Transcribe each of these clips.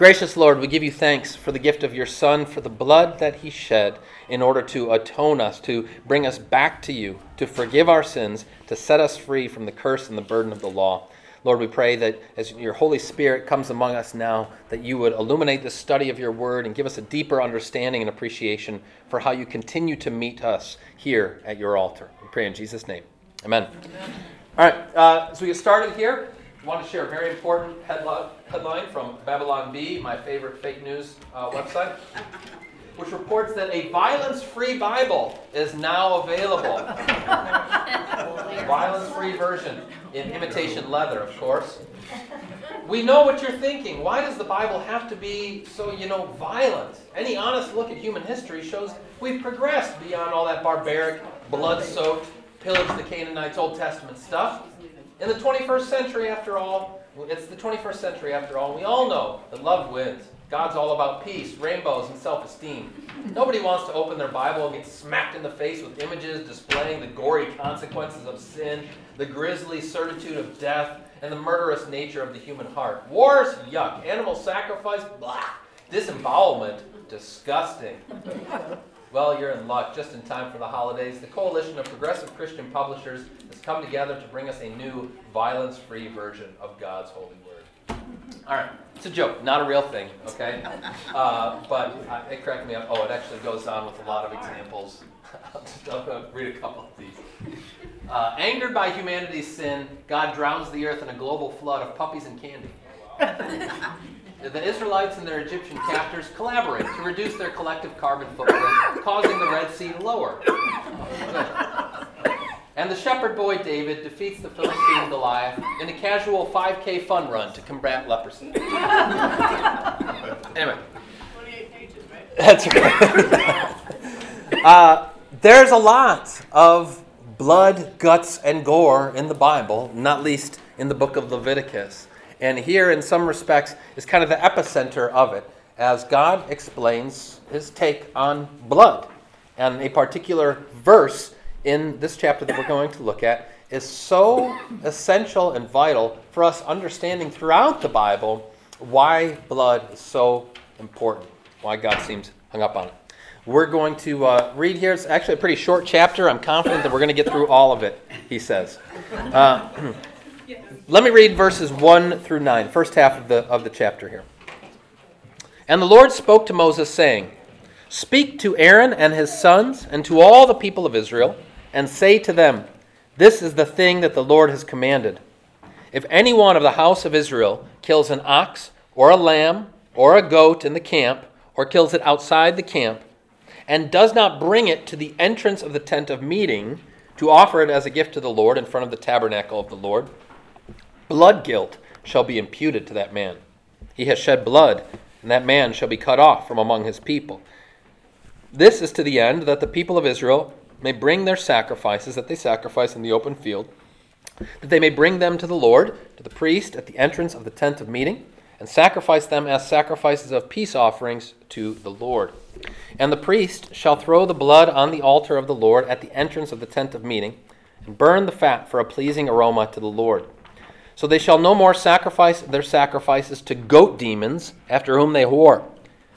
Gracious Lord, we give you thanks for the gift of your Son, for the blood that he shed in order to atone us, to bring us back to you, to forgive our sins, to set us free from the curse and the burden of the law. Lord, we pray that as your Holy Spirit comes among us now, that you would illuminate the study of your word and give us a deeper understanding and appreciation for how you continue to meet us here at your altar. We pray in Jesus' name. Amen. Amen. All right, uh, so we get started here. I want to share a very important headline from Babylon Bee, my favorite fake news uh, website, which reports that a violence free Bible is now available. violence free version in imitation leather, of course. We know what you're thinking. Why does the Bible have to be so, you know, violent? Any honest look at human history shows we've progressed beyond all that barbaric, blood soaked, pillage the Canaanites Old Testament stuff. In the 21st century, after all, it's the 21st century after all, we all know that love wins. God's all about peace, rainbows, and self esteem. Nobody wants to open their Bible and get smacked in the face with images displaying the gory consequences of sin, the grisly certitude of death, and the murderous nature of the human heart. Wars, yuck. Animal sacrifice, blah. Disembowelment, disgusting. Well, you're in luck. Just in time for the holidays, the Coalition of Progressive Christian Publishers has come together to bring us a new violence free version of God's holy word. All right, it's a joke, not a real thing, okay? Uh, but uh, it cracked me up. Oh, it actually goes on with a lot of examples. I'll just I'll read a couple of these. Uh, angered by humanity's sin, God drowns the earth in a global flood of puppies and candy. The Israelites and their Egyptian captors collaborate to reduce their collective carbon footprint, causing the Red Sea to lower. And the shepherd boy David defeats the Philistine Goliath in a casual 5K fun run to combat leprosy. anyway. 28 pages, right? That's right. uh, there's a lot of blood, guts, and gore in the Bible, not least in the book of Leviticus. And here, in some respects, is kind of the epicenter of it as God explains his take on blood. And a particular verse in this chapter that we're going to look at is so essential and vital for us understanding throughout the Bible why blood is so important, why God seems hung up on it. We're going to uh, read here. It's actually a pretty short chapter. I'm confident that we're going to get through all of it, he says. Uh, Let me read verses 1 through 9, first half of the, of the chapter here. And the Lord spoke to Moses, saying, Speak to Aaron and his sons, and to all the people of Israel, and say to them, This is the thing that the Lord has commanded. If any one of the house of Israel kills an ox, or a lamb, or a goat in the camp, or kills it outside the camp, and does not bring it to the entrance of the tent of meeting to offer it as a gift to the Lord in front of the tabernacle of the Lord, blood guilt shall be imputed to that man. He has shed blood, and that man shall be cut off from among his people. This is to the end that the people of Israel may bring their sacrifices that they sacrifice in the open field, that they may bring them to the Lord, to the priest, at the entrance of the tent of meeting, and sacrifice them as sacrifices of peace offerings to the Lord. And the priest shall throw the blood on the altar of the Lord at the entrance of the tent of meeting, and burn the fat for a pleasing aroma to the Lord. So they shall no more sacrifice their sacrifices to goat demons after whom they whore.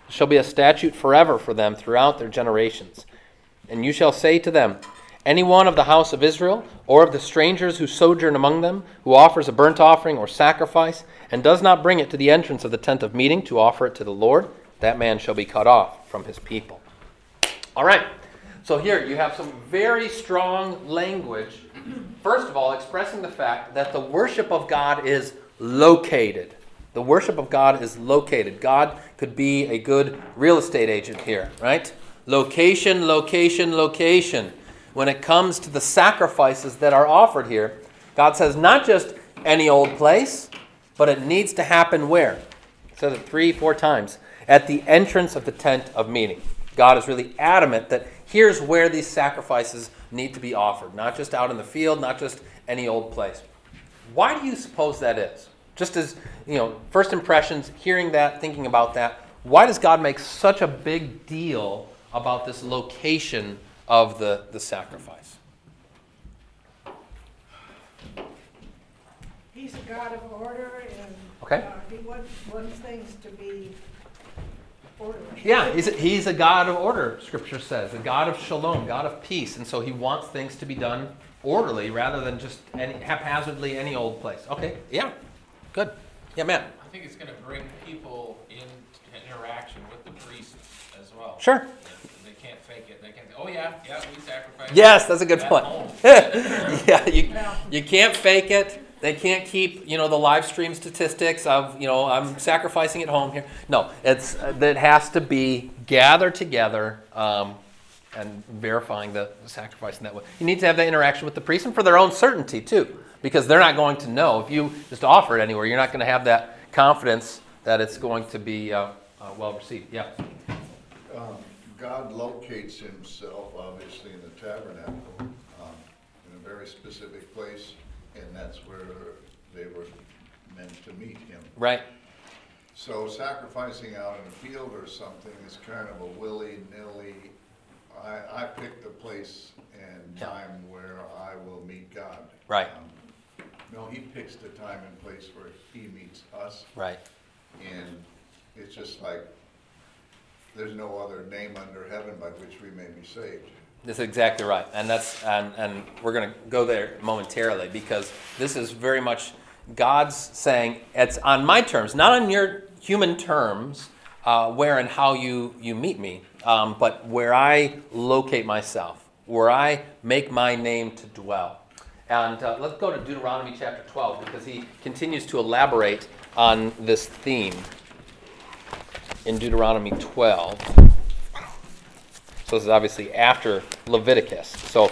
It shall be a statute forever for them throughout their generations. And you shall say to them, Any one of the house of Israel, or of the strangers who sojourn among them, who offers a burnt offering or sacrifice, and does not bring it to the entrance of the tent of meeting to offer it to the Lord, that man shall be cut off from his people. All right. So here you have some very strong language First of all, expressing the fact that the worship of God is located. The worship of God is located. God could be a good real estate agent here, right? Location, location, location. When it comes to the sacrifices that are offered here, God says not just any old place, but it needs to happen where? He says it three, four times. At the entrance of the tent of meeting. God is really adamant that here's where these sacrifices need to be offered, not just out in the field, not just any old place. Why do you suppose that is? Just as, you know, first impressions, hearing that, thinking about that, why does God make such a big deal about this location of the, the sacrifice? He's a God of order and Okay. Uh, He wants, wants things to be orderly. Yeah, he's a, he's a God of order, Scripture says, a God of shalom, God of peace, and so he wants things to be done orderly rather than just any, haphazardly any old place. Okay, yeah, good. Yeah, man. I think it's gonna bring people in interaction with the priests as well. Sure. They they can't fake it, they can, oh yeah, yeah, we sacrifice. Yes, that's a good point. yeah, you, Yeah. you can't fake it. They can't keep, you know, the live stream statistics of, you know, I'm sacrificing at home here. No, it's it has to be gathered together um, and verifying the sacrifice in that way. You need to have that interaction with the priest and for their own certainty too, because they're not going to know if you just offer it anywhere. You're not going to have that confidence that it's going to be uh, uh, well received. Yeah. Um, God locates himself, obviously, in the tabernacle, um, in a very specific place, and that's where they were meant to meet him. Right. So sacrificing out in a field or something is kind of a willy-nilly, I, I pick the place and Yeah. time where I will meet God. Right. Um, No, he picks the time and place where he meets us, Right. and it's just like, there's no other name under heaven by which we may be saved. That's exactly right, and that's and and we're going to go there momentarily because this is very much God's saying it's on my terms, not on your human terms, uh, where and how you you meet me, um, but where I locate myself, where I make my name to dwell. And uh, let's go to Deuteronomy chapter 12 because he continues to elaborate on this theme in Deuteronomy 12. So this is obviously after Leviticus. So,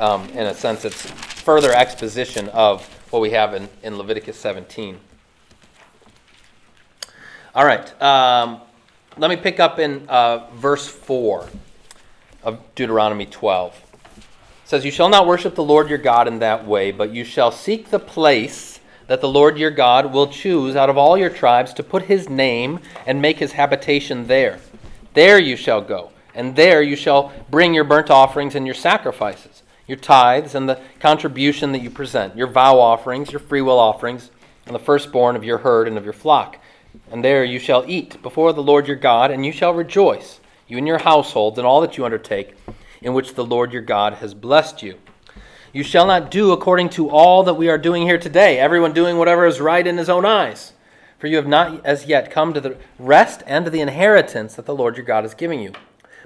um, in a sense, it's further exposition of what we have in, in Leviticus 17. All right. Um, let me pick up in uh, verse 4 of Deuteronomy 12. It says, You shall not worship the Lord your God in that way, but you shall seek the place that the Lord your God will choose out of all your tribes to put his name and make his habitation there. There you shall go, and there you shall bring your burnt offerings and your sacrifices, your tithes and the contribution that you present, your vow offerings, your freewill offerings, and the firstborn of your herd and of your flock. And there you shall eat before the Lord your God, and you shall rejoice, you and your households, in all that you undertake, in which the Lord your God has blessed you. You shall not do according to all that we are doing here today, everyone doing whatever is right in his own eyes. For you have not as yet come to the rest and to the inheritance that the Lord your God is giving you.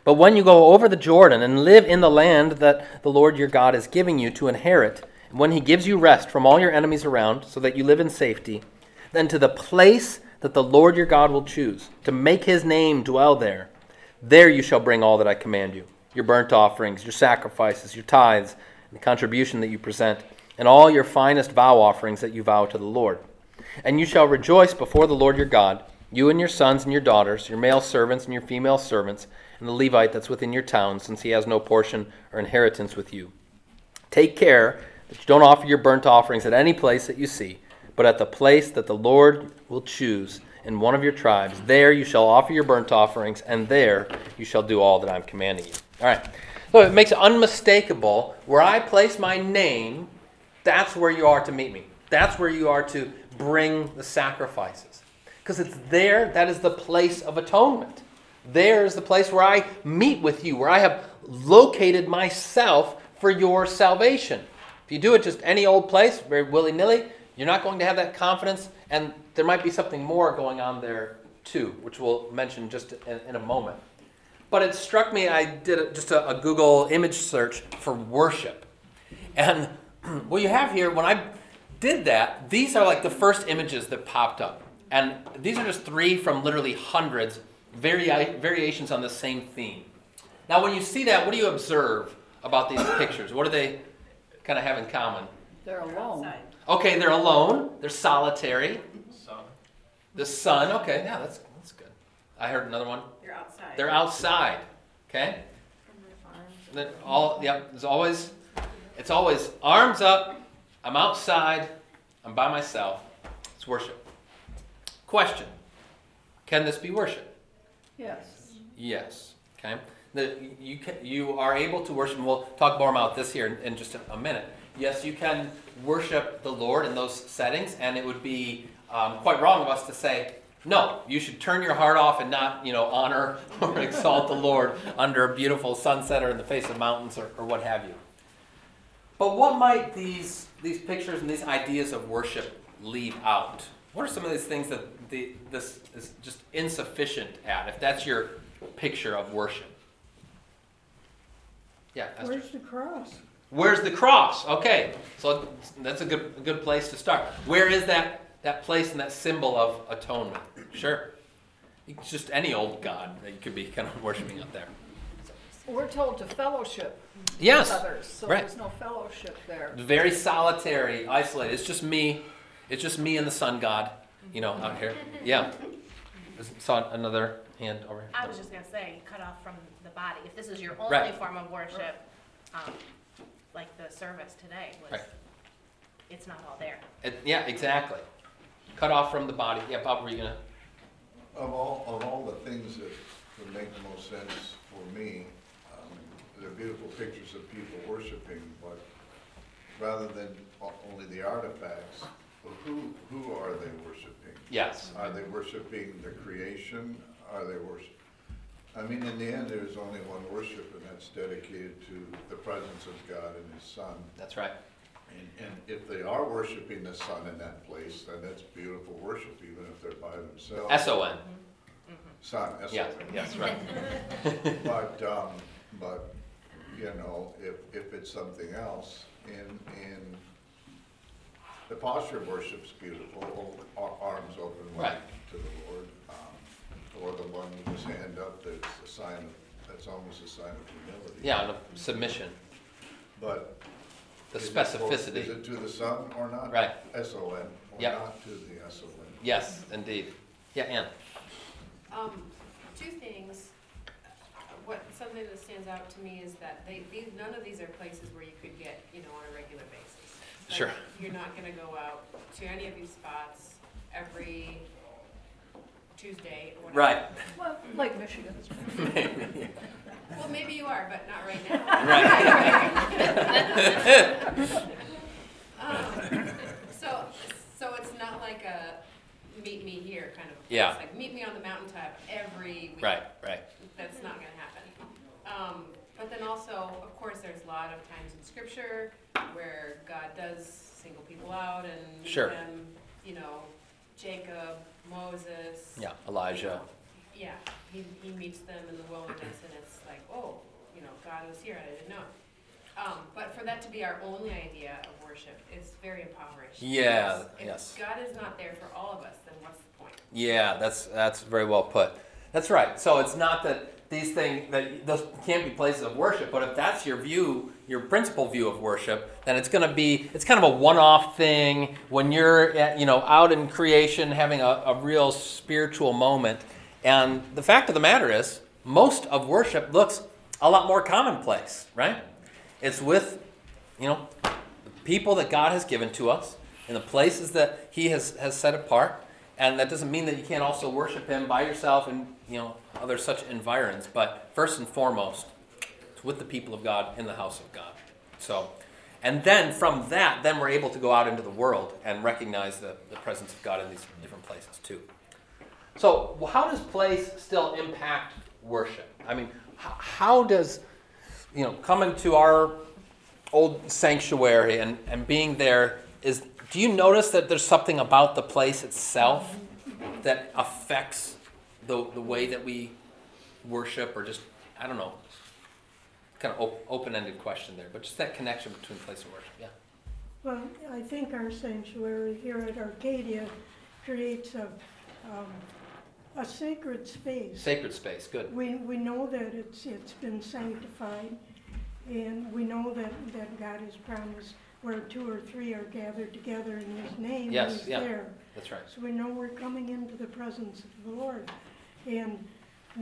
But when you go over the Jordan and live in the land that the Lord your God is giving you to inherit, and when he gives you rest from all your enemies around, so that you live in safety, then to the place that the Lord your God will choose, to make his name dwell there, there you shall bring all that I command you your burnt offerings, your sacrifices, your tithes, and the contribution that you present, and all your finest vow offerings that you vow to the Lord. And you shall rejoice before the Lord your God, you and your sons and your daughters, your male servants and your female servants, and the Levite that's within your town, since he has no portion or inheritance with you. Take care that you don't offer your burnt offerings at any place that you see, but at the place that the Lord will choose in one of your tribes. There you shall offer your burnt offerings, and there you shall do all that I'm commanding you. All right. So it makes it unmistakable where I place my name, that's where you are to meet me. That's where you are to bring the sacrifices. Because it's there, that is the place of atonement. There is the place where I meet with you, where I have located myself for your salvation. If you do it just any old place, very willy nilly, you're not going to have that confidence, and there might be something more going on there too, which we'll mention just in, in a moment. But it struck me, I did just a, a Google image search for worship. And what you have here, when I did that, these are like the first images that popped up. And these are just three from literally hundreds, vari- variations on the same theme. Now, when you see that, what do you observe about these pictures? What do they kind of have in common? They're alone. Okay, they're alone, they're solitary. So, The sun, okay, yeah, that's, that's good. I heard another one. They're outside. They're outside, okay? Then all, yep, there's always, it's always arms up, I'm outside, I'm by myself. It's worship. Question Can this be worship? Yes. Yes. Okay. You can, you are able to worship. And we'll talk more about this here in, in just a, a minute. Yes, you can worship the Lord in those settings, and it would be um, quite wrong of us to say, no, you should turn your heart off and not, you know, honor or exalt the Lord under a beautiful sunset or in the face of mountains or, or what have you. But what might these these pictures and these ideas of worship leave out? What are some of these things that the, this is just insufficient at? If that's your picture of worship. Yeah. Esther. Where's the cross? Where's the cross? Okay, so that's a good a good place to start. Where is that that place and that symbol of atonement? Sure, it's just any old god that you could be kind of worshiping up there. We're told to fellowship Yes, with others, so right. there's no fellowship there. very solitary, isolated. It's just me. It's just me and the sun god. You know, out here. Yeah. Saw another hand over here. I was just gonna say, cut off from the body. If this is your only Right. form of worship, um, like the service today was, Right. it's not all there. It- yeah, exactly. Cut off from the body. Yeah, Bob, were you gonna? Of all, of all the things that would make the most sense for me, um, they're beautiful pictures of people worshiping, but rather than o- only the artifacts, well, who, who are they worshiping? Yes. Are they worshiping the creation? Are they worship? I mean, in the end, there's only one worship, and that's dedicated to the presence of God and His Son. That's right. And, and if they are worshiping the Son in that place, then that's beautiful worship, even if they're by themselves. S O N. Son, S O Yeah. Yes. Right. But, um, but, you know, if, if it's something else, in, in, the posture of worship's beautiful, ar- arms open wide Right. to the Lord. um, Or the one with his hand up, that's a sign of, that's almost a sign of humility. Yeah, and a submission. But. The is it for- Is specificity. it to the Son or not? Right. S O N, or Yep. not to the S O N. Yes, indeed. Yeah, Ann. Um, two things. What, something that stands out to me is that they, these, none of these are places where you could get, you know, on a regular basis. Like, Sure. You're not gonna go out to any of these spots every Tuesday or whatever. Right. Well, like Michigan. Well, maybe you are, but not right now. Um, So, so it's not like a meet me here kind of. place. Yeah. Like, meet me on the mountaintop every week. Right, right. that's not gonna happen. Um, but then also, of course, there's a lot of times in scripture where God does single people out and meet Sure. them, you know, Jacob, Moses. Yeah, Elijah. Yeah, he, he meets them in the wilderness and it's like, oh, you know, God was here, I didn't know. Um, but for that to be our only idea of worship, it's very impoverished. Yeah, Because if yes. God is not there for all of us, then what's the point? Yeah, that's that's very well put. That's right. So it's not that these things that those can't be places of worship, but if that's your view, your principal view of worship, then it's going to be it's kind of a one-off thing when you're at, you know out in creation having a, a real spiritual moment. And the fact of the matter is, most of worship looks a lot more commonplace, right? It's with you know people that God has given to us in the places that He has, has set apart. And that doesn't mean that you can't also worship Him by yourself in you know other such environs. But first and foremost, it's with the people of God in the house of God. So, and then from that, then we're able to go out into the world and recognize the, the presence of God in these different places too. So, how does place still impact worship? I mean, how does you know, coming to our old sanctuary and, and being there is do you notice that there's something about the place itself that affects the, the way that we worship or just i don't know kind of op- open-ended question there but just that connection between place and worship yeah Well, I think our sanctuary here at Arcadia creates a, um, a sacred space. sacred space good We, we know that it's, it's been sanctified, and we know that, that God has promised where two or three are gathered together in His name, Yes, He's yeah. there. that's right So we know we're coming into the presence of the Lord. And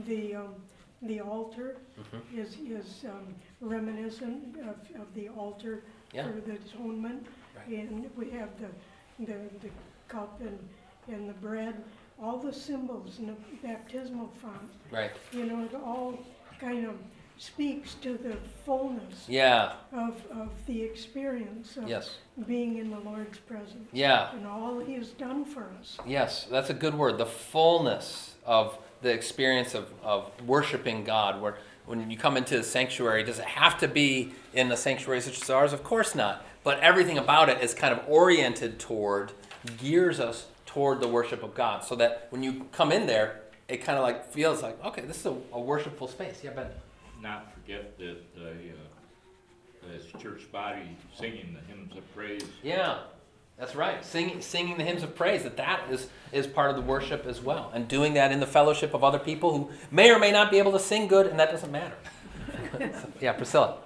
the, um, the altar Mhm. is, is um, reminiscent of, of the altar Yeah. for the atonement. Right. And we have the, the, the cup and, and the bread, all the symbols and the baptismal font, right you know, it all kind of speaks to the fullness Yeah. of, of the experience of Yes. being in the Lord's presence. Yeah. And all he has done for us. Yes, that's a good word. The fullness of the experience of, of worshiping God. Where when you come into the sanctuary, does it have to be in a sanctuary such as ours? Of course not. But everything about it is kind of oriented toward, gears us toward the worship of God. So that when you come in there, it kind of like feels like, okay, this is a, a worshipful space. Yeah, Ben. Not forget that the, uh, as church body singing the hymns of praise. Yeah, that's right. Singing, singing the hymns of praise, that that is, is part of the worship as well. And doing that in the fellowship of other people who may or may not be able to sing good, and that doesn't matter. So, yeah, Priscilla.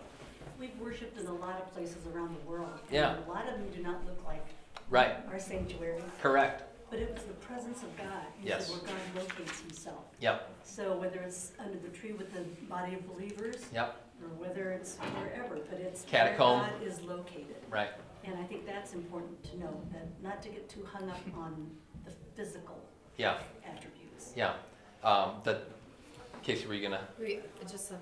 We've worshipped in a lot of places around the world. and Yeah. A lot of them do not look like Right, our sanctuary, correct. But it was the presence of God. You Yes. said Where God locates himself. Yep, So whether it's under the tree with the body of believers, yep, or whether it's wherever, but it's Catacomb. where God is located. right. And I think that's important to know, that not to get too hung up on the physical Yeah, attributes. yeah. Um, the, Casey, were you gonna? We, just to,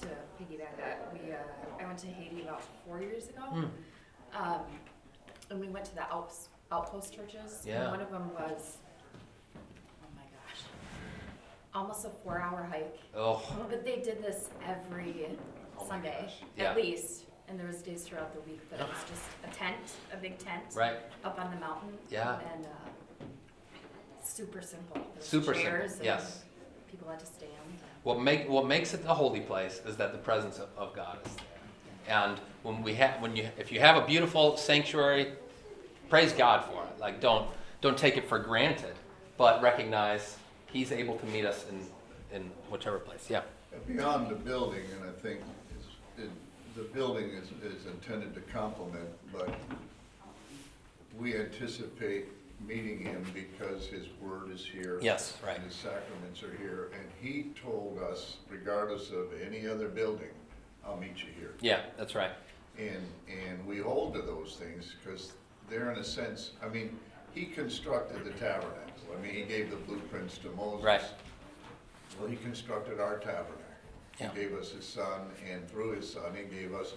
to piggyback that, we, uh, I went to Haiti about four years ago. Hmm. Um, and we went to the Alps, outpost churches. Yeah. And one of them was, oh my gosh, almost a four-hour hike. Oh, But they did this every Oh Sunday. Yeah. at least. And there was days throughout the week, but it was just a tent, a big tent. right. Up on the mountain. Yeah. And, uh, super simple. Super chairs simple. and Yes. People had to stand. What make what makes it a holy place is that the presence of, of God is there. And when we have when you if you have a beautiful sanctuary, praise God for it. Like don't don't take it for granted, but recognize He's able to meet us in in whichever place. Yeah. Beyond the building, and I think it, the building is, is intended to complement, but we anticipate meeting him because his word is here. Yes, right. And his sacraments are here, and he told us, regardless of any other building, I'll meet you here. Yeah, that's right. And, and we hold to those things, because they're in a sense, I mean, he constructed the tabernacle. I mean, he gave the blueprints to Moses. Right. Well, he constructed our tabernacle. He Yeah. gave us his son, and through his son, he gave us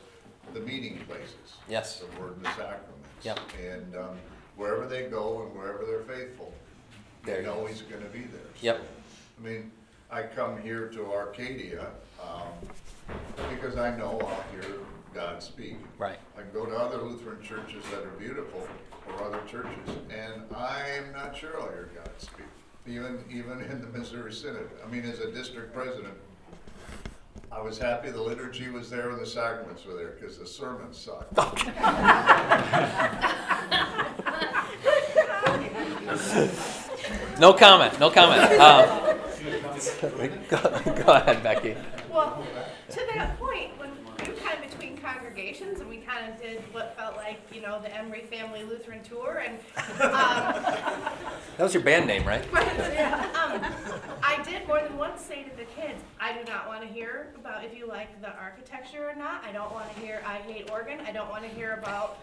the meeting places. Yes. The word and the sacraments. Yep. And, um, wherever they go and wherever they're faithful, There they he know is. he's gonna be there. Yep. I mean, I come here to Arcadia, um, because I know I'll hear God speak. Right. I can go to other Lutheran churches that are beautiful, or other churches, and I'm not sure I'll hear God speak, even, even in the Missouri Synod. I mean, as a district president, I was happy the liturgy was there and the sacraments were there, because the sermons sucked. No comment. No comment. Um, go, go ahead, Becky. Well, to that point, when we were kind of between congregations and we kind of did what felt like, you know, the Emery Family Lutheran Tour and, um, That was your band name, right? um, I did more than once say to the kids, I do not want to hear about if you like the architecture or not. I don't want to hear I hate organ. I don't want to hear about,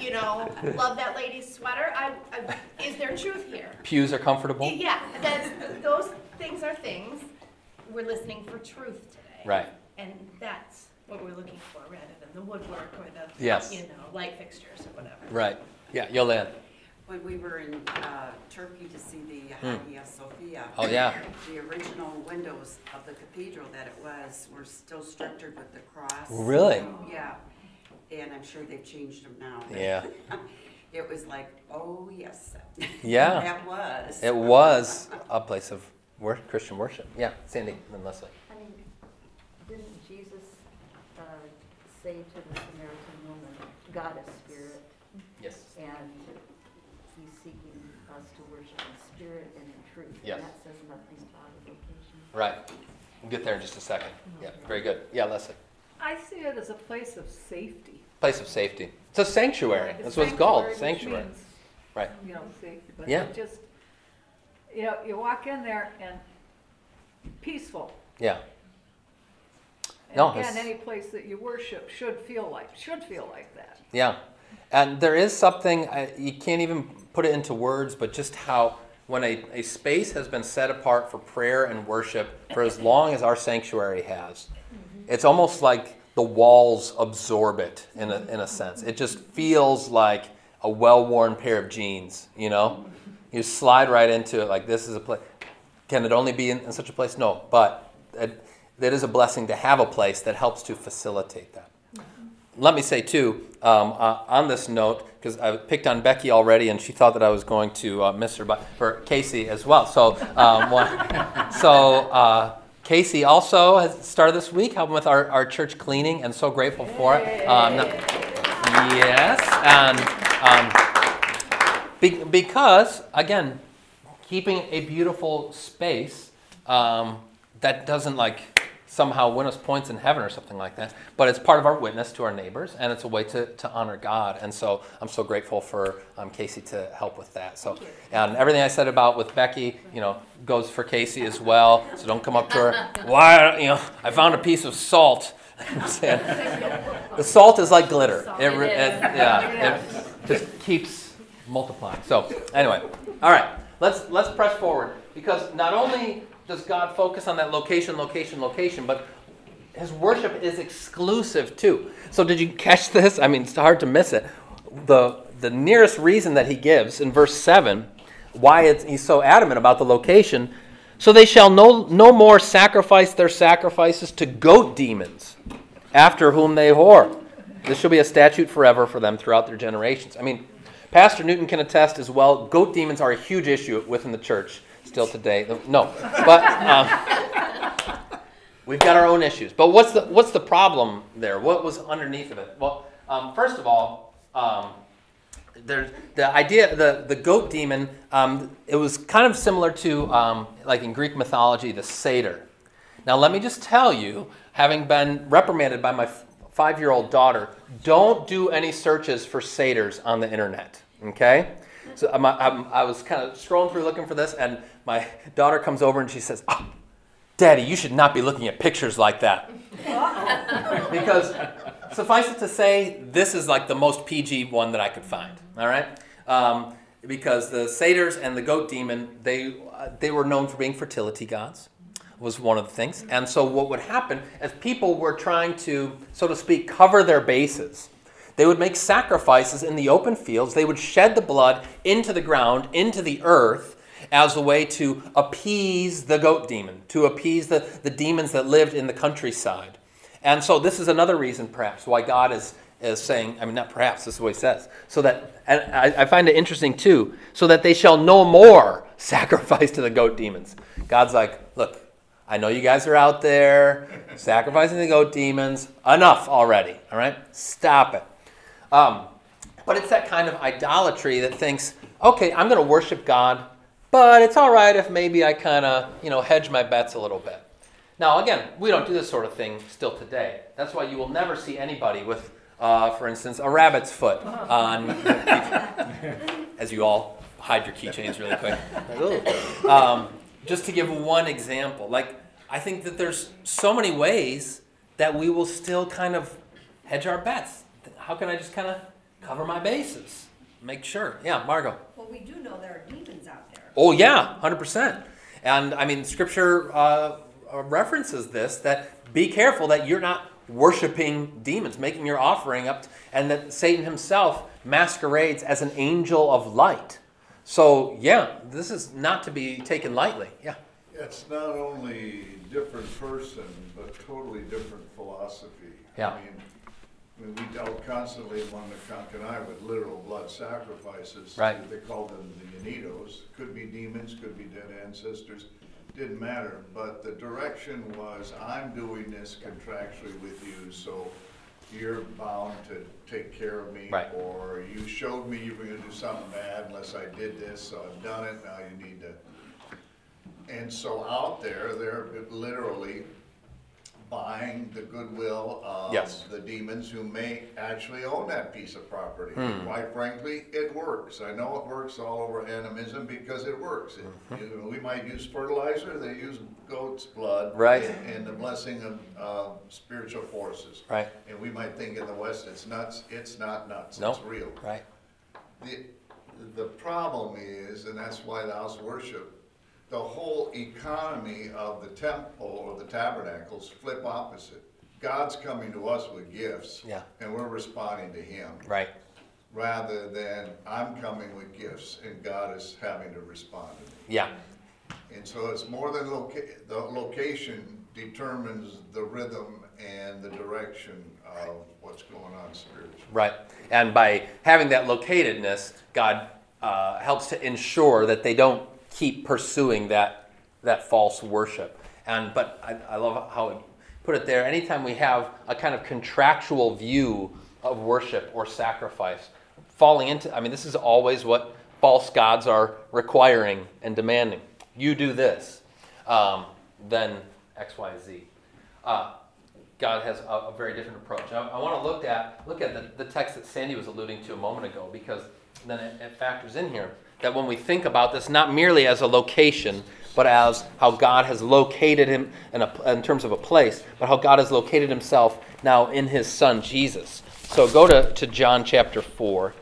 you know, love that lady's sweater. I, I, is there truth here? Pews are comfortable. Yeah, that's, those things are things. We're listening for truth today. Right. And that's what we're looking for rather the woodwork or the, Yes. you know, light fixtures or whatever. Right. Yeah, Yolanda. When we were in uh, Turkey to see the Hagia Sophia. Oh, yeah. The original windows of the cathedral that it was were still structured with the cross. Really? Yeah, and I'm sure they've changed them now. but Yeah. It was like, oh, yes. Yeah. That was. It was a place of wor- Christian worship. Yeah, Sandy and Leslie. I mean, didn't Jesus uh, say to the Samaritan woman, God is spirit, Yes. and he's seeking us to worship in spirit and in truth? Yes. And that says nothing about a vocation. Right. We'll get there in just a second. Mm-hmm. Yeah, very good. Yeah, Leslie. I see it as a place of safety. Place of safety. It's a sanctuary. That's what it's called. Sanctuary. Right. You know, safety, but Yeah. it just, you know, you walk in there and peaceful. Yeah. And No, again, it's- any place that you worship should feel like, should feel like that. Yeah. And there is something, I- you can't even put it into words, but just how when a, a space has been set apart for prayer and worship for as long as our sanctuary has, mm-hmm. it's almost like the walls absorb it in a, in a mm-hmm. sense. It just feels like a well worn pair of jeans, you know? Mm-hmm. You slide right into it like this is a place. Can it only be in, in such a place? No, but it, it is a blessing to have a place that helps to facilitate that. Let me say, too, um, uh, on this note, because I picked on Becky already and she thought that I was going to uh, miss her, but for Casey as well. So, um, one, so uh, Casey also has started this week helping with our, our church cleaning and so grateful for it. Um, yes, and um, be, because, again, keeping a beautiful space um, that doesn't like somehow win us points in heaven or something like that, but it's part of our witness to our neighbors and it's a way to, to honor God. And so I'm so grateful for um, Casey to help with that. So, and everything I said about with Becky, you know, goes for Casey as well. So don't come up to her, why, you know, I found a piece of salt. the salt is like glitter. It, It it- yeah, it just keeps multiplying. So anyway, all right, let's let's press forward because not only does God focus on that location, location, location, but his worship is exclusive too. So did you catch this? I mean, it's hard to miss it. The the nearest reason that he gives in verse seven, why it's, he's so adamant about the location. So they shall no, no more sacrifice their sacrifices to goat demons, after whom they whore. This shall be a statute forever for them throughout their generations. I mean, Pastor Newton can attest as well. Goat demons are a huge issue within the church still today. No, but um, we've got our own issues. But what's the what's the problem there? What was underneath of it? Well, um, first of all, um, the idea the the goat demon. Um, it was kind of similar to um, like in Greek mythology, the satyr. Now, let me just tell you, having been reprimanded by my five year old daughter, don't do any searches for satyrs on the internet. Okay? So I'm, I'm, I was kind of scrolling through looking for this, and my daughter comes over and she says, oh, Daddy, you should not be looking at pictures like that. because suffice it to say, this is like the most PG one that I could find. All right? Um, because the satyrs and the goat demon, they, uh, they were known for being fertility gods was one of the things. And so what would happen as people were trying to, so to speak, cover their bases, they would make sacrifices in the open fields. They would shed the blood into the ground, into the earth, as a way to appease the goat demon, to appease the, the demons that lived in the countryside. And so this is another reason, perhaps, why God is, is saying, I mean, not perhaps, this is what he says. So that, and I, I find it interesting too, so that they shall no more sacrifice to the goat demons. God's like, look, I know you guys are out there sacrificing the goat demons. Enough already, all right? Stop it. Um, but it's that kind of idolatry that thinks, okay, I'm going to worship God, but it's all right if maybe I kind of, you know, hedge my bets a little bit. Now, again, we don't do this sort of thing still today. That's why you will never see anybody with, uh, for instance, a rabbit's foot on, as you all hide your keychains really quick. Um, just to give one example, like I think that there's so many ways that we will still kind of hedge our bets. How can I just kind of cover my bases? Make sure. Yeah, Margot. Well, we do know there are demons out there. Oh yeah, hundred percent. And I mean, Scripture uh, references this that be careful that you're not worshiping demons, making your offering up, and that Satan himself masquerades as an angel of light. So yeah, this is not to be taken lightly. Yeah. It's not only different person, but totally different philosophy. Yeah. I mean, I mean, we dealt constantly among the Kankanai with literal blood sacrifices. Right. They called them the anitos. Could be demons, could be dead ancestors, didn't matter. But the direction was, I'm doing this contractually with you, so you're bound to take care of me. Right. Or you showed me you were gonna do something bad unless I did this, so I've done it, now you need to and so out there, they're literally buying the goodwill of Yes. the demons who may actually own that piece of property. Hmm. Quite frankly, it works. I know it works all over animism because it works. It- Mm-hmm. you know, We might use fertilizer, they use goat's blood. Right. And and the blessing of uh, spiritual forces. Right. And we might think in the West it's nuts. It's not nuts. No. It's real. Right. The, the problem is, and that's why the house of worship, the whole economy of the temple or the tabernacles flip opposite. God's coming to us with gifts. Yeah. And we're responding to him, Right. rather than I'm coming with gifts and God is having to respond to me. Yeah. And so it's more than loca, the location determines the rhythm and the direction of what's going on spiritually. Right. And by having that locatedness, God uh, helps to ensure that they don't keep pursuing that, that false worship. And, but I, I love how it put it there. Anytime we have a kind of contractual view of worship or sacrifice, falling into, I mean, this is always what false gods are requiring and demanding. You do this, um, then X, Y, Z. Uh, God has a, a very different approach. I, I want to look at look at the, the text that Sandy was alluding to a moment ago because then it, it factors in here that when we think about this not merely as a location, but as how God has located him in, a, in terms of a place, but how God has located himself now in his Son Jesus. So go to, to John chapter 4.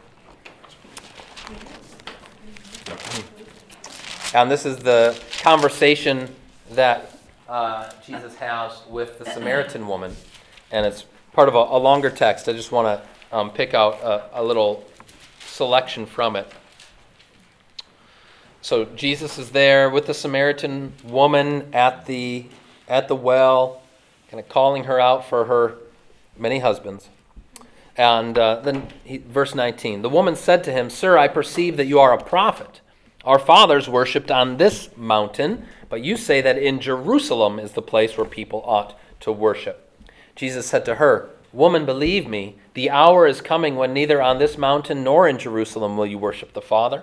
And this is the conversation that uh, Jesus has with the Samaritan woman. And it's part of a, a longer text. I just want to um, pick out a, a little selection from it. So Jesus is there with the Samaritan woman at the at the well, kind of calling her out for her many husbands. And uh, then he, verse 19, the woman said to him, "Sir, I perceive that you are a prophet. Our fathers worshipped on this mountain, but you say that in Jerusalem is the place where people ought to worship." Jesus said to her, Woman, believe me, the hour is coming when neither on this mountain nor in Jerusalem will you worship the Father.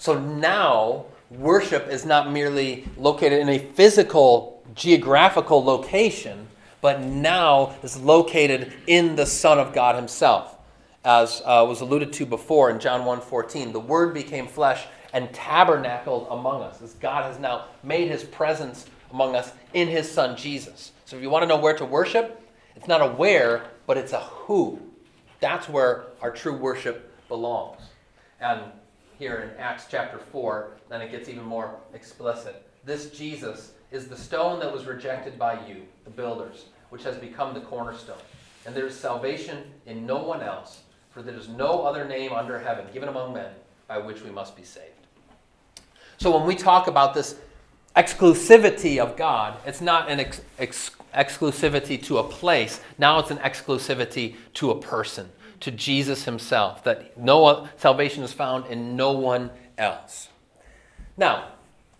So now, worship is not merely located in a physical, geographical location, but now is located in the Son of God himself. As uh, was alluded to before in John 1.14, the Word became flesh and tabernacled among us, as God has now made his presence among us in his Son Jesus. So if you want to know where to worship, it's not a where, but it's a who. That's where our true worship belongs. And here in Acts chapter 4, then it gets even more explicit. This Jesus is the stone that was rejected by you, the builders, which has become the cornerstone. And there is salvation in no one else, for there is no other name under heaven given among men by which we must be saved. So when we talk about this exclusivity of God, it's not an ex- ex- exclusivity to a place. Now it's an exclusivity to a person, to Jesus himself, that no salvation is found in no one else. Now,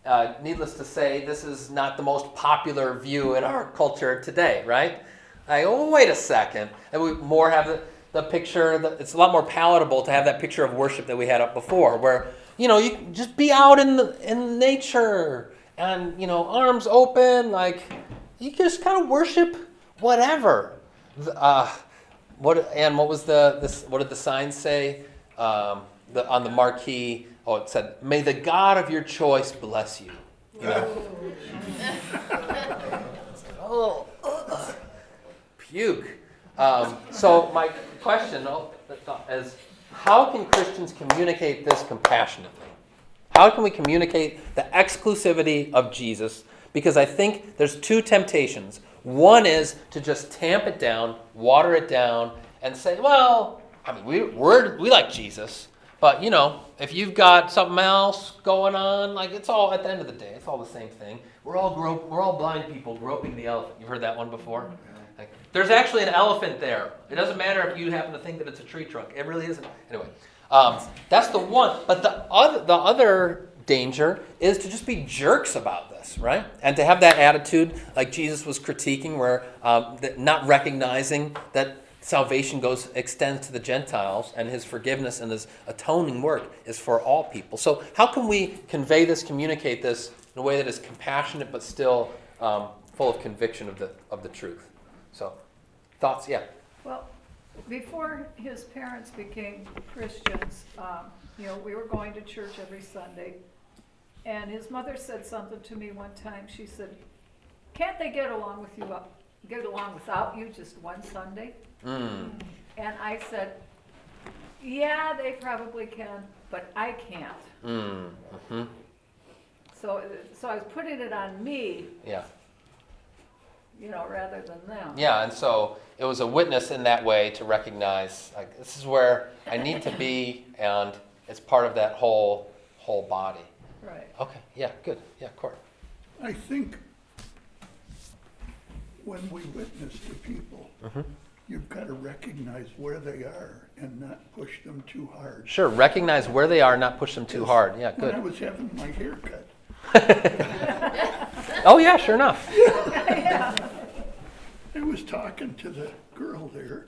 uh, needless to say, this is not the most popular view in our culture today, right? Like, oh, wait a second. And we more have the, the picture, the, it's a lot more palatable to have that picture of worship that we had up before, where, you know, you just be out in, the, in nature and, you know, arms open, like, you just kind of worship whatever. Uh, what and what was the this? What did the sign say? Um, the, on the marquee, oh, it said, "May the God of your choice bless you." You know. oh, ugh. puke. Um, so my question oh, is, how can Christians communicate this compassionately? How can we communicate the exclusivity of Jesus because I think there's two temptations. One is to just tamp it down, water it down, and say, well, I mean, we, we're, we like Jesus, but you know, if you've got something else going on, like it's all at the end of the day, it's all the same thing. We're all grope, we're all blind people groping the elephant. You've heard that one before? Like, there's actually an elephant there. It doesn't matter if you happen to think that it's a tree trunk. It really isn't. Anyway, um, that's the one. But the other, the other danger is to just be jerks about this, right? And to have that attitude, like Jesus was critiquing, where um, not recognizing that salvation goes extends to the Gentiles, and His forgiveness and His atoning work is for all people. So, how can we convey this, communicate this in a way that is compassionate but still um, full of conviction of the of the truth? So, thoughts? Yeah. Well, before his parents became Christians, um, you know, we were going to church every Sunday. And his mother said something to me one time. She said, "Can't they get along with you up, get along without you just one Sunday?" Mm. And I said, "Yeah, they probably can, but I can't." Mm. hmm So, uh, so I was putting it on me, Yeah. you know, rather than them. Yeah, and so it was a witness in that way to recognize like this is where I need to be, and it's part of that whole whole body. Right. Okay. Yeah. Good. Yeah. Court. I think when we witness to people, Mhm. you've got to recognize where they are and not push them too hard. Sure. Recognize where they are, not push them too hard. Yeah. When I Good. was having my hair cut, Oh yeah. Sure enough. I was talking to the girl there,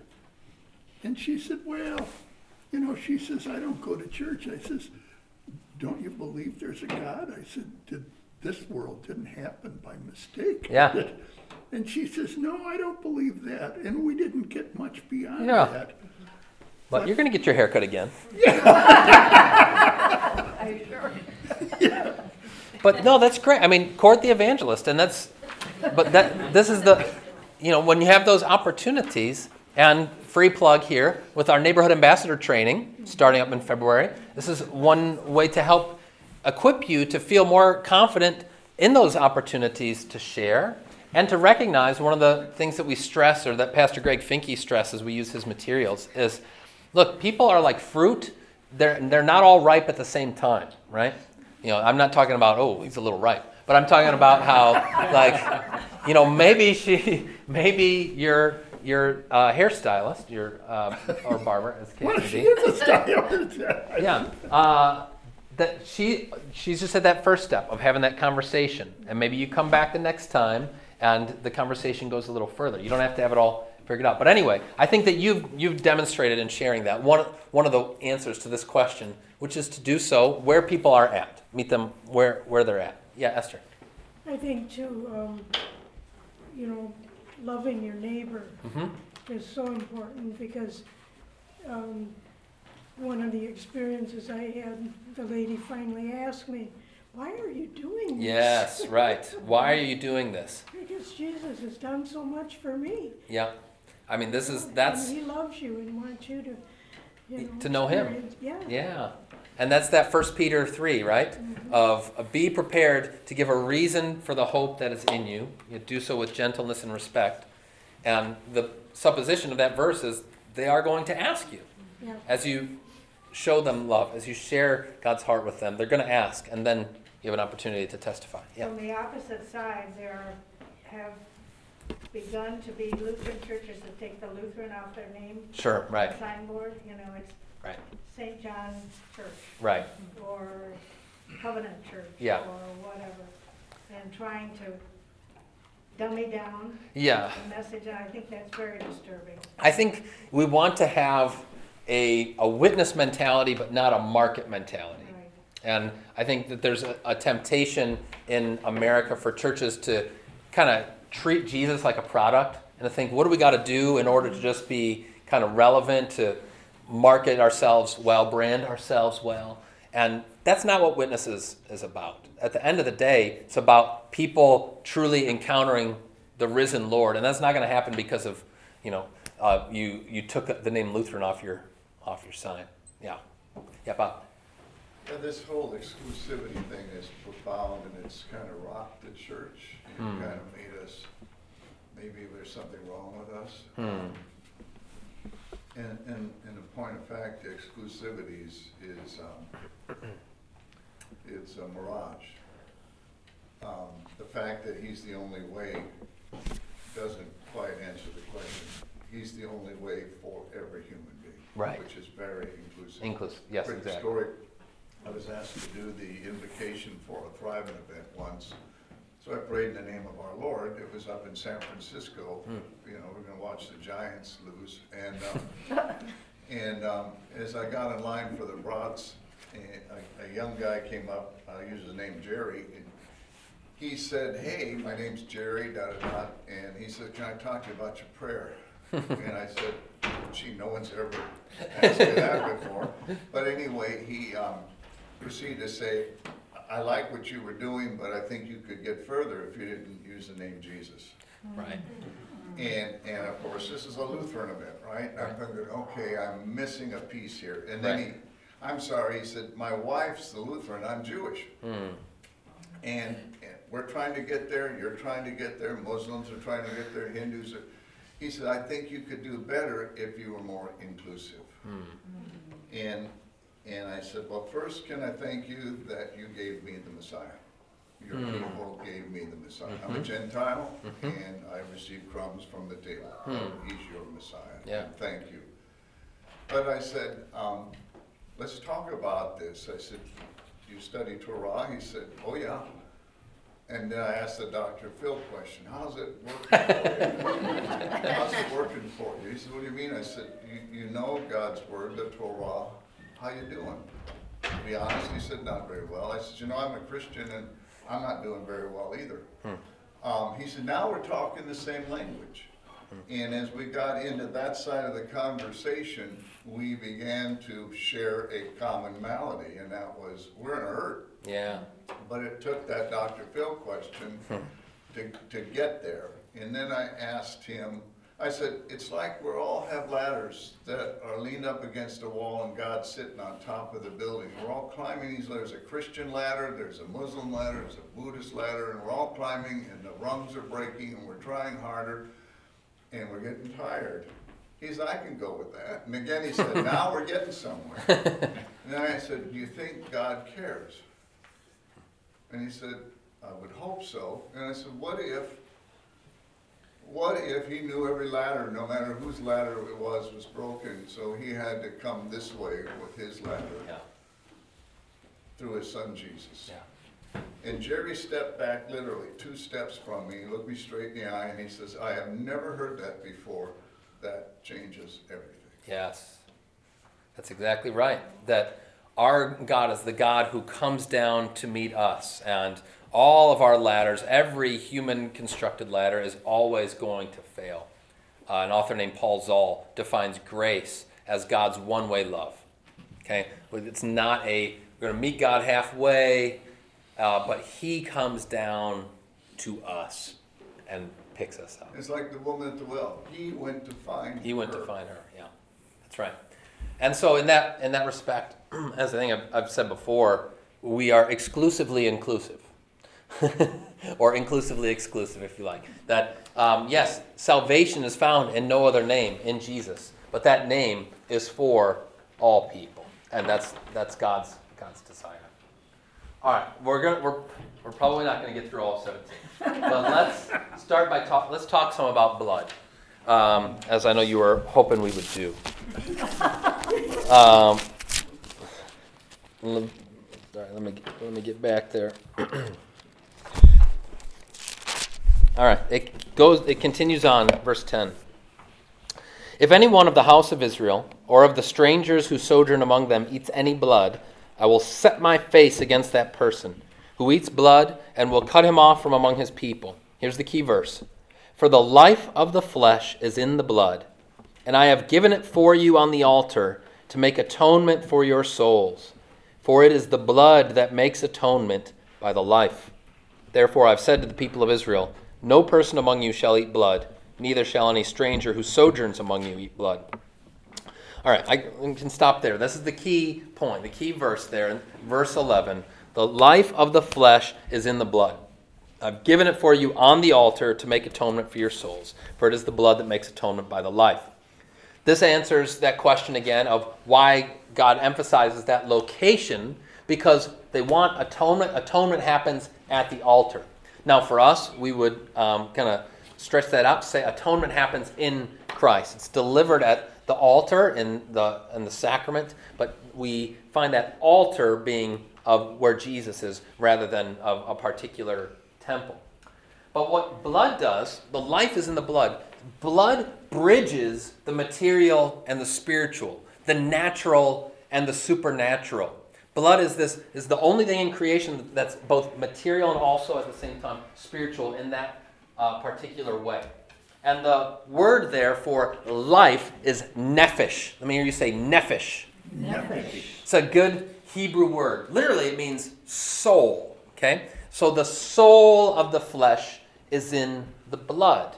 and she said, well, you know, she says, I don't go to church. I says, don't you believe there's a God? I said, did, this world didn't happen by mistake. Yeah. And she says, no, I don't believe that. And we didn't get much beyond Yeah. that. But you're gonna get your hair cut again. Are you sure? Yeah. But no, that's great. I mean, court the evangelist, and that's. But that this is the, you know, when you have those opportunities, and free plug here with our neighborhood ambassador training starting up in February. This is one way to help equip you to feel more confident in those opportunities to share and to recognize one of the things that we stress or that Pastor Greg Finke stresses we use his materials is look, people are like fruit. They're, they're not all ripe at the same time, right? You know, I'm not talking about, oh, he's a little ripe, but I'm talking about how, like, you know, maybe she, maybe your, your uh, hairstylist, your, uh, or barber, as the Well, she is a stylist. Yeah. Uh, that she she's just at that first step of having that conversation, and maybe you come back the next time, and the conversation goes a little further. You don't have to have it all figured out. But anyway, I think that you've you've demonstrated in sharing that one one of the answers to this question, which is to do so where people are at, meet them where where they're at. Yeah, Esther. I think too, um, you know, loving your neighbor hmm is so important because, um, one of the experiences I had, the lady finally asked me, why are you doing this? Yes, right. Why are you doing this? Because Jesus has done so much for me. Yeah. I mean, this is And that's he loves you and wants you to, you know. To know him. Yeah. Yeah. And that's that First Peter 3, right? Of uh, be prepared to give a reason for the hope that is in you. You do so with gentleness and respect. And the supposition of that verse is they are going to ask you. Yeah. As you show them love, as you share God's heart with them, they're going to ask. And then you have an opportunity to testify. Yeah. On the opposite side, there have begun to be Lutheran churches that take the Lutheran off their name. Sure, right. Signboard, you know, it's Right. St. John Church. Right. Or Covenant Church. Yeah. Or whatever, and trying to dummy down Yeah. the message, and I think that's very disturbing. I think we want to have a, a witness mentality, but not a market mentality. Right. And I think that there's a, a temptation in America for churches to kind of treat Jesus like a product and to think, what do we got to do in order to just be kind of relevant, to market ourselves well, brand ourselves well? And that's not what witness is, is about. At the end of the day, it's about people truly encountering the risen Lord. And that's not going to happen because of, you know, uh, you, you took the name Lutheran off your, off your sign. Yeah. Yeah, Bob. Yeah, this whole exclusivity thing is profound and it's kind of rocked the church. and Hmm. kind of made us, maybe there's something wrong with us. Hmm. And, and, and a point of fact, the exclusivities is, um, it's a mirage. Um, the fact that he's the only way doesn't quite answer the question. He's the only way for every human being. Right. Which is very inclusive. Inclusive, yes, exactly. story, I was asked to do the invocation for a Thrivent event once. So I prayed in the name of our Lord. It was up in San Francisco. Hmm. You know, we're gonna watch the Giants lose. And, um, and, um, as I got in line for the brats, a, a young guy came up, I use the name Jerry, and he said, hey, my name's Jerry, da da da, and he said, can I talk to you about your prayer? And I said, gee, no one's ever asked me that before. But anyway, he um, proceeded to say, I like what you were doing, but I think you could get further if you didn't use the name Jesus. Right. And, and of course, this is a Lutheran event, right? And I'm thinking, okay, I'm missing a piece here. And then he, Right. I'm sorry, he said, my wife's the Lutheran, I'm Jewish. Hmm. And, and we're trying to get there, you're trying to get there, Muslims are trying to get there, Hindus are. He said, I think you could do better if you were more inclusive. And, and I said, well, first, can I thank you that you gave me the Messiah? Your Hmm. people gave me the Messiah. I'm a Mhm. Gentile, Mhm. and I received crumbs from the table. Hmm. He's your Messiah. Yeah. Thank you. But I said, um, let's talk about this. I said, you study Torah? He said, oh, yeah. And then I asked the Dr. Phil question, how's it working for you? How's it working for you? He said, what do you mean? I said, you, you know God's word, the Torah, how you doing? To be honest, he said, not very well. I said, you know, I'm a Christian and I'm not doing very well either. Hmm. Um, he said, now we're talking the same language. Hmm. And as we got into that side of the conversation, we began to share a common malady, and that was, we're in a hurt. Yeah. But it took that Dr. Phil question hmm. to, to get there. And then I asked him, I said, it's like we all have ladders that are leaned up against a wall and God's sitting on top of the building. We're all climbing these, there's a Christian ladder, there's a Muslim ladder, there's a Buddhist ladder, and we're all climbing and the rungs are breaking and we're trying harder and we're getting tired. He said, I can go with that. And again, he said, now we're getting somewhere. And I said, do you think God cares? And he said, I would hope so. And I said, what if, what if he knew every ladder, no matter whose ladder it was, was broken, so he had to come this way with his ladder Yeah. through his son Jesus? Yeah. And Jerry stepped back literally two steps from me, looked me straight in the eye, and he says, I have never heard that before. That changes everything. Yes. That's exactly right. That our God is the God who comes down to meet us. And all of our ladders, every human constructed ladder, is always going to fail. Uh, an author named Paul Zahl defines grace as God's one way love. Okay? It's not a, we're going to meet God halfway, uh, but He comes down to us and picks us up. It's like the woman at the well. He went to find He went to her. find her. Yeah, that's right. And so, in that in that respect, as I think I've, I've said before, we are exclusively inclusive, or inclusively exclusive, if you like. That um, yes, salvation is found in no other name in Jesus, but that name is for all people, and that's that's God's God's desire. All right, we're gonna we're we're probably not gonna get through all seventeen, but let's start by talk. Let's talk some about blood, um, as I know you were hoping we would do. Um, let, right, let me let me get back there. all right, it goes. It continues on, verse ten. If any one of the house of Israel, or of the strangers who sojourn among them, eats any blood, I will set my face against that person who eats blood, and will cut him off from among his people. Here's the key verse For the life of the flesh is in the blood, and I have given it for you on the altar to make atonement for your souls. For it is the blood that makes atonement by the life. Therefore I've said to the people of Israel, No person among you shall eat blood, neither shall any stranger who sojourns among you eat blood. All right, I can stop there. This is the key point, the key verse there verse 11. The life of the flesh is in the blood. I've given it for you on the altar to make atonement for your souls, for it is the blood that makes atonement by the life. This answers that question again of why God emphasizes that location because they want atonement. Atonement happens at the altar. Now, for us, we would um, kind of stretch that out say atonement happens in Christ. It's delivered at the altar in the in the sacrament, but we find that altar being of where Jesus is rather than of a particular temple. But what blood does, the life is in the blood. Blood bridges the material and the spiritual, the natural and the supernatural. Blood is this is the only thing in creation that's both material and also at the same time spiritual in that uh, particular way. And the word there for life is nephesh. Let me hear you say nephesh. Nephesh. It's a good Hebrew word. Literally, it means soul. Okay? So the soul of the flesh is in the blood.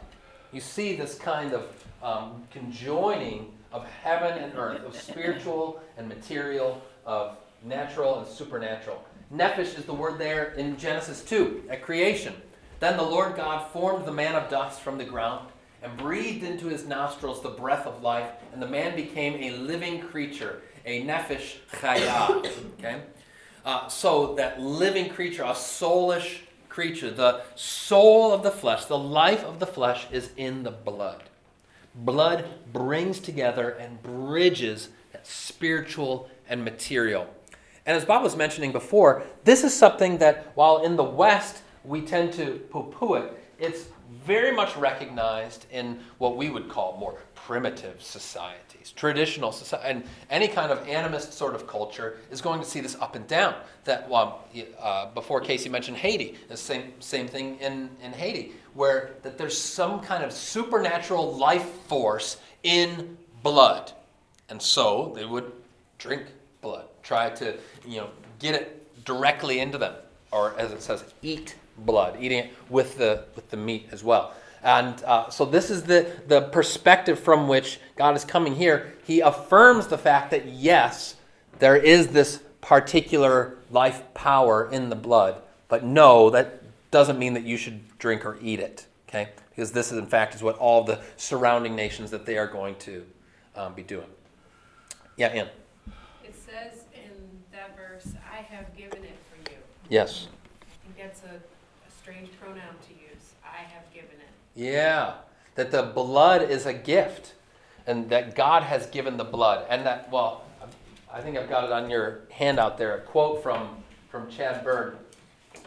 You see this kind of um, conjoining of heaven and earth, of spiritual and material, of natural and supernatural. Nephesh is the word there in Genesis 2 at creation. Then the Lord God formed the man of dust from the ground and breathed into his nostrils the breath of life, and the man became a living creature, a nephesh chaya. Okay? Uh, so that living creature, a soulish creature, the soul of the flesh, the life of the flesh is in the blood. Blood brings together and bridges that spiritual and material. And as Bob was mentioning before, this is something that while in the West we tend to poo poo it, it's very much recognized in what we would call more primitive societies, traditional society, and any kind of animist sort of culture is going to see this up and down. That well, uh, before Casey mentioned Haiti, the same same thing in in Haiti, where that there's some kind of supernatural life force in blood, and so they would drink blood, try to you know get it directly into them, or as it says, eat blood, eating it with the with the meat as well. And uh, so this is the the perspective from which God is coming here. He affirms the fact that yes, there is this particular life power in the blood, but no, that doesn't mean that you should drink or eat it. Okay, because this is in fact is what all the surrounding nations that they are going to um, be doing. Yeah, Ann. It says in that verse, I have given it for you. Yes. I think that's a, a strange pronoun to use. I have given it. Yeah, that the blood is a gift, and that God has given the blood, and that well, I think I've got it on your handout there. A quote from from Chad Bird.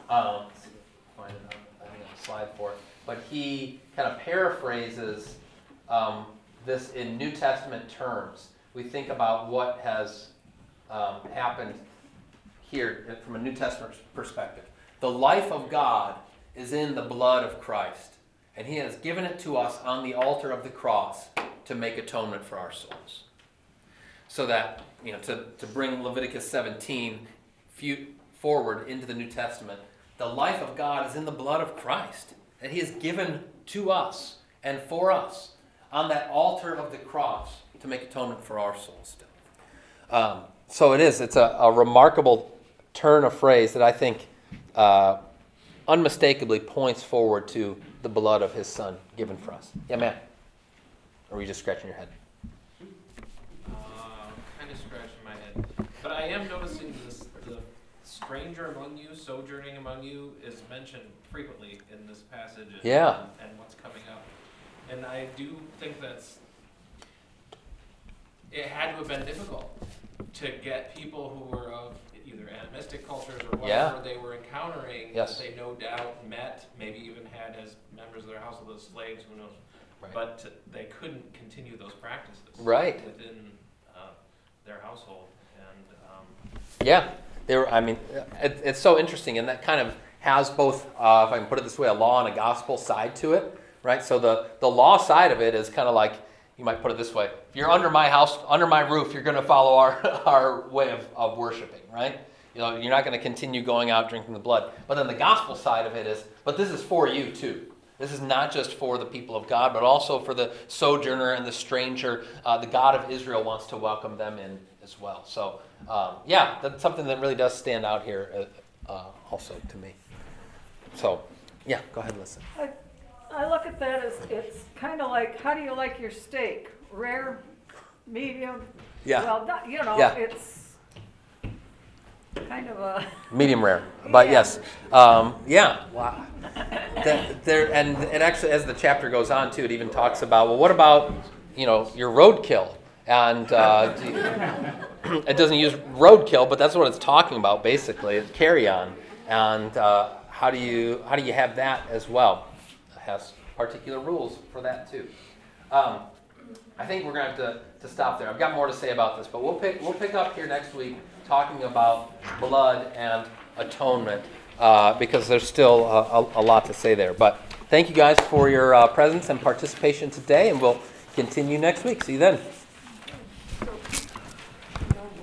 Um, I find it I think on a slide for it, but he kind of paraphrases um, this in New Testament terms. We think about what has um, happened here from a New Testament perspective. The life of God is in the blood of Christ, and He has given it to us on the altar of the cross to make atonement for our souls. So that, you know, to, to bring Leviticus 17 few, forward into the New Testament, the life of God is in the blood of Christ, and He has given to us and for us on that altar of the cross to make atonement for our souls. Um, so it is. It's a, a, remarkable turn of phrase that I think uh, unmistakably points forward to the blood of his son given for us. Yeah, man. Or are you just scratching your head? Uh, kind of scratching my head. But I am noticing this, the stranger among you, sojourning among you, is mentioned frequently in this passage. And, yeah. And, and what's coming up. And I do think that's it had to have been difficult to get people who were of either animistic cultures or whatever Yeah. they were encountering Yes. they no doubt met, maybe even had as members of their household as slaves, who knows. Right. But they couldn't continue those practices Right. within uh, their household. And um, Yeah, they were. I mean, it, it's so interesting, and that kind of has both, uh, if I can put it this way, a law and a gospel side to it, right? So the the law side of it is kind of like you might put it this way: if you're under my house, under my roof, you're going to follow our our way of, of worshiping, right? You know, you're not going to continue going out drinking the blood. But then the gospel side of it is, but this is for you too. This is not just for the people of God, but also for the sojourner and the stranger. Uh, the God of Israel wants to welcome them in as well. So, um, yeah, that's something that really does stand out here uh, uh, also to me. So, yeah, go ahead, listen. I, look at that as it's kind of like, how do you like your steak? Rare, medium? Yeah. Well, done, you know, Yeah. it's kind of a. Medium rare, but Yeah. yes, um, yeah. Wow. That, there and and actually, as the chapter goes on too, it even talks about well, what about you know your roadkill? And uh, do it doesn't use roadkill, but that's what it's talking about basically. Carry on, and uh, how do you how do you have that as well? Has particular rules for that too. Um, I think we're have to, to stop there. I've got more to say about this, but we'll pick we'll pick up here next week talking about blood and atonement uh, because there's still a, a, a lot to say there. But thank you guys for your uh, presence and participation today, and we'll continue next week. See you then.